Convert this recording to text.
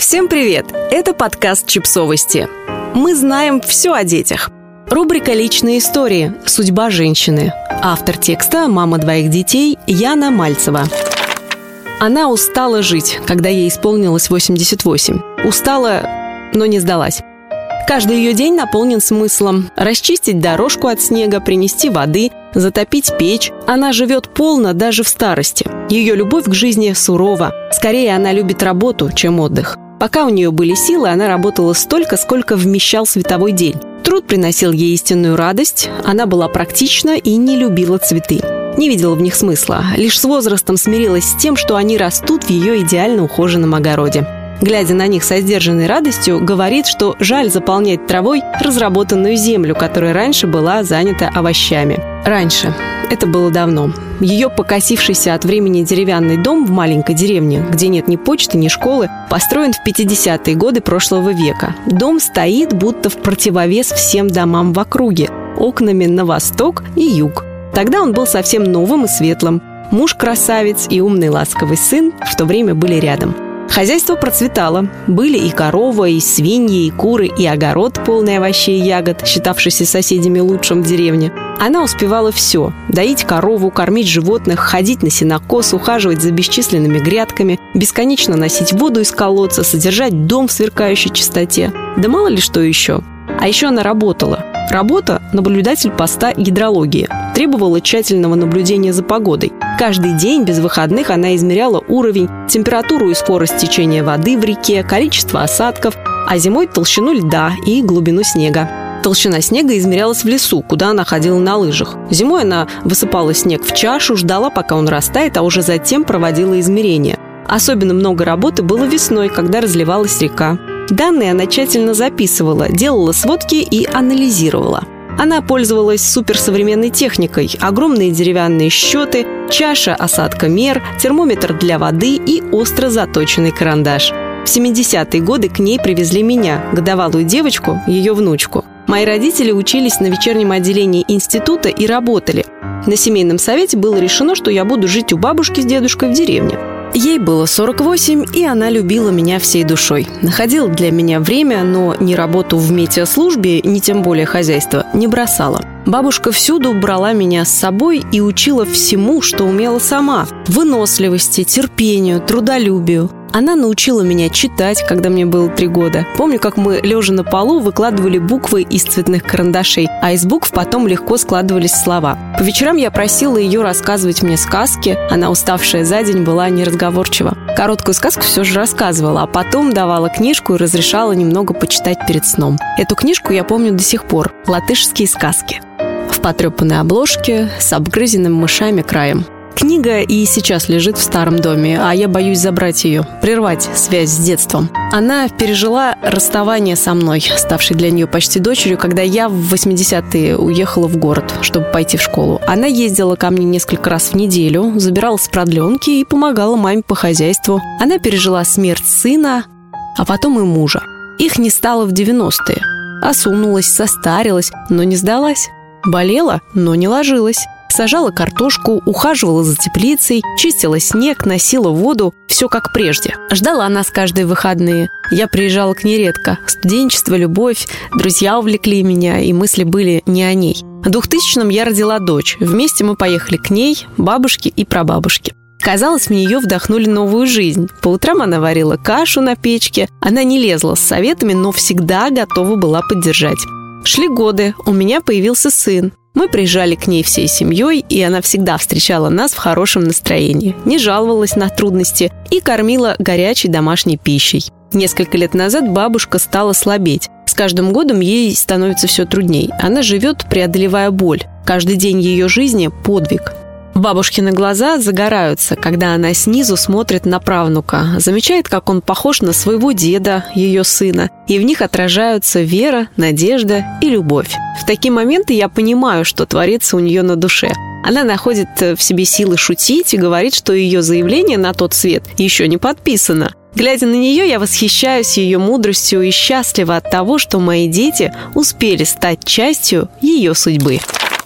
Всем привет! Это подкаст «Чипсовости». Мы знаем все о детях. Рубрика «Личные истории. Судьба женщины». Автор текста «Мама двоих детей» Яна Мальцева. Она устала жить, когда ей исполнилось 88. Устала, но не сдалась. Каждый ее день наполнен смыслом. Расчистить дорожку от снега, принести воды, затопить печь. Она живет полно даже в старости. Ее любовь к жизни сурова. Скорее, она любит работу, чем отдых. Пока у нее были силы, она работала столько, сколько вмещал световой день. Труд приносил ей истинную радость, она была практична и не любила цветы. Не видела в них смысла, лишь с возрастом смирилась с тем, что они растут в ее идеально ухоженном огороде глядя на них со сдержанной радостью, говорит, что жаль заполнять травой разработанную землю, которая раньше была занята овощами. Раньше. Это было давно. Ее покосившийся от времени деревянный дом в маленькой деревне, где нет ни почты, ни школы, построен в 50-е годы прошлого века. Дом стоит будто в противовес всем домам в округе, окнами на восток и юг. Тогда он был совсем новым и светлым. Муж красавец и умный ласковый сын в то время были рядом – Хозяйство процветало. Были и корова, и свиньи, и куры, и огород, полный овощей и ягод, считавшийся соседями лучшим в деревне. Она успевала все – доить корову, кормить животных, ходить на сенокос, ухаживать за бесчисленными грядками, бесконечно носить воду из колодца, содержать дом в сверкающей чистоте. Да мало ли что еще. А еще она работала. Работа – наблюдатель поста гидрологии. Требовала тщательного наблюдения за погодой. Каждый день без выходных она измеряла уровень, температуру и скорость течения воды в реке, количество осадков, а зимой толщину льда и глубину снега. Толщина снега измерялась в лесу, куда она ходила на лыжах. Зимой она высыпала снег в чашу, ждала, пока он растает, а уже затем проводила измерения. Особенно много работы было весной, когда разливалась река. Данные она тщательно записывала, делала сводки и анализировала. Она пользовалась суперсовременной техникой, огромные деревянные счеты, чаша осадка мер, термометр для воды и остро заточенный карандаш. В 70-е годы к ней привезли меня, годовалую девочку, ее внучку. Мои родители учились на вечернем отделении института и работали. На семейном совете было решено, что я буду жить у бабушки с дедушкой в деревне. Ей было 48, и она любила меня всей душой. Находила для меня время, но ни работу в метеослужбе, ни тем более хозяйство не бросала. Бабушка всюду брала меня с собой и учила всему, что умела сама. Выносливости, терпению, трудолюбию. Она научила меня читать, когда мне было три года. Помню, как мы, лежа на полу, выкладывали буквы из цветных карандашей, а из букв потом легко складывались слова. По вечерам я просила ее рассказывать мне сказки. Она, уставшая за день, была неразговорчива. Короткую сказку все же рассказывала, а потом давала книжку и разрешала немного почитать перед сном. Эту книжку я помню до сих пор. «Латышские сказки» в потрепанной обложке с обгрызенным мышами краем. Книга и сейчас лежит в старом доме, а я боюсь забрать ее, прервать связь с детством. Она пережила расставание со мной, ставшей для нее почти дочерью, когда я в 80-е уехала в город, чтобы пойти в школу. Она ездила ко мне несколько раз в неделю, забирала с продленки и помогала маме по хозяйству. Она пережила смерть сына, а потом и мужа. Их не стало в 90-е. Осунулась, состарилась, но не сдалась. Болела, но не ложилась. Сажала картошку, ухаживала за теплицей, чистила снег, носила воду. Все как прежде. Ждала нас каждые выходные. Я приезжала к ней редко. Студенчество, любовь, друзья увлекли меня, и мысли были не о ней. В 2000-м я родила дочь. Вместе мы поехали к ней, бабушке и прабабушке. Казалось, мне ее вдохнули новую жизнь. По утрам она варила кашу на печке. Она не лезла с советами, но всегда готова была поддержать. Шли годы, у меня появился сын. Мы приезжали к ней всей семьей, и она всегда встречала нас в хорошем настроении, не жаловалась на трудности и кормила горячей домашней пищей. Несколько лет назад бабушка стала слабеть. С каждым годом ей становится все трудней. Она живет, преодолевая боль. Каждый день ее жизни – подвиг. Бабушкины глаза загораются, когда она снизу смотрит на правнука, замечает, как он похож на своего деда, ее сына, и в них отражаются вера, надежда и любовь. В такие моменты я понимаю, что творится у нее на душе. Она находит в себе силы шутить и говорит, что ее заявление на тот свет еще не подписано. Глядя на нее, я восхищаюсь ее мудростью и счастлива от того, что мои дети успели стать частью ее судьбы.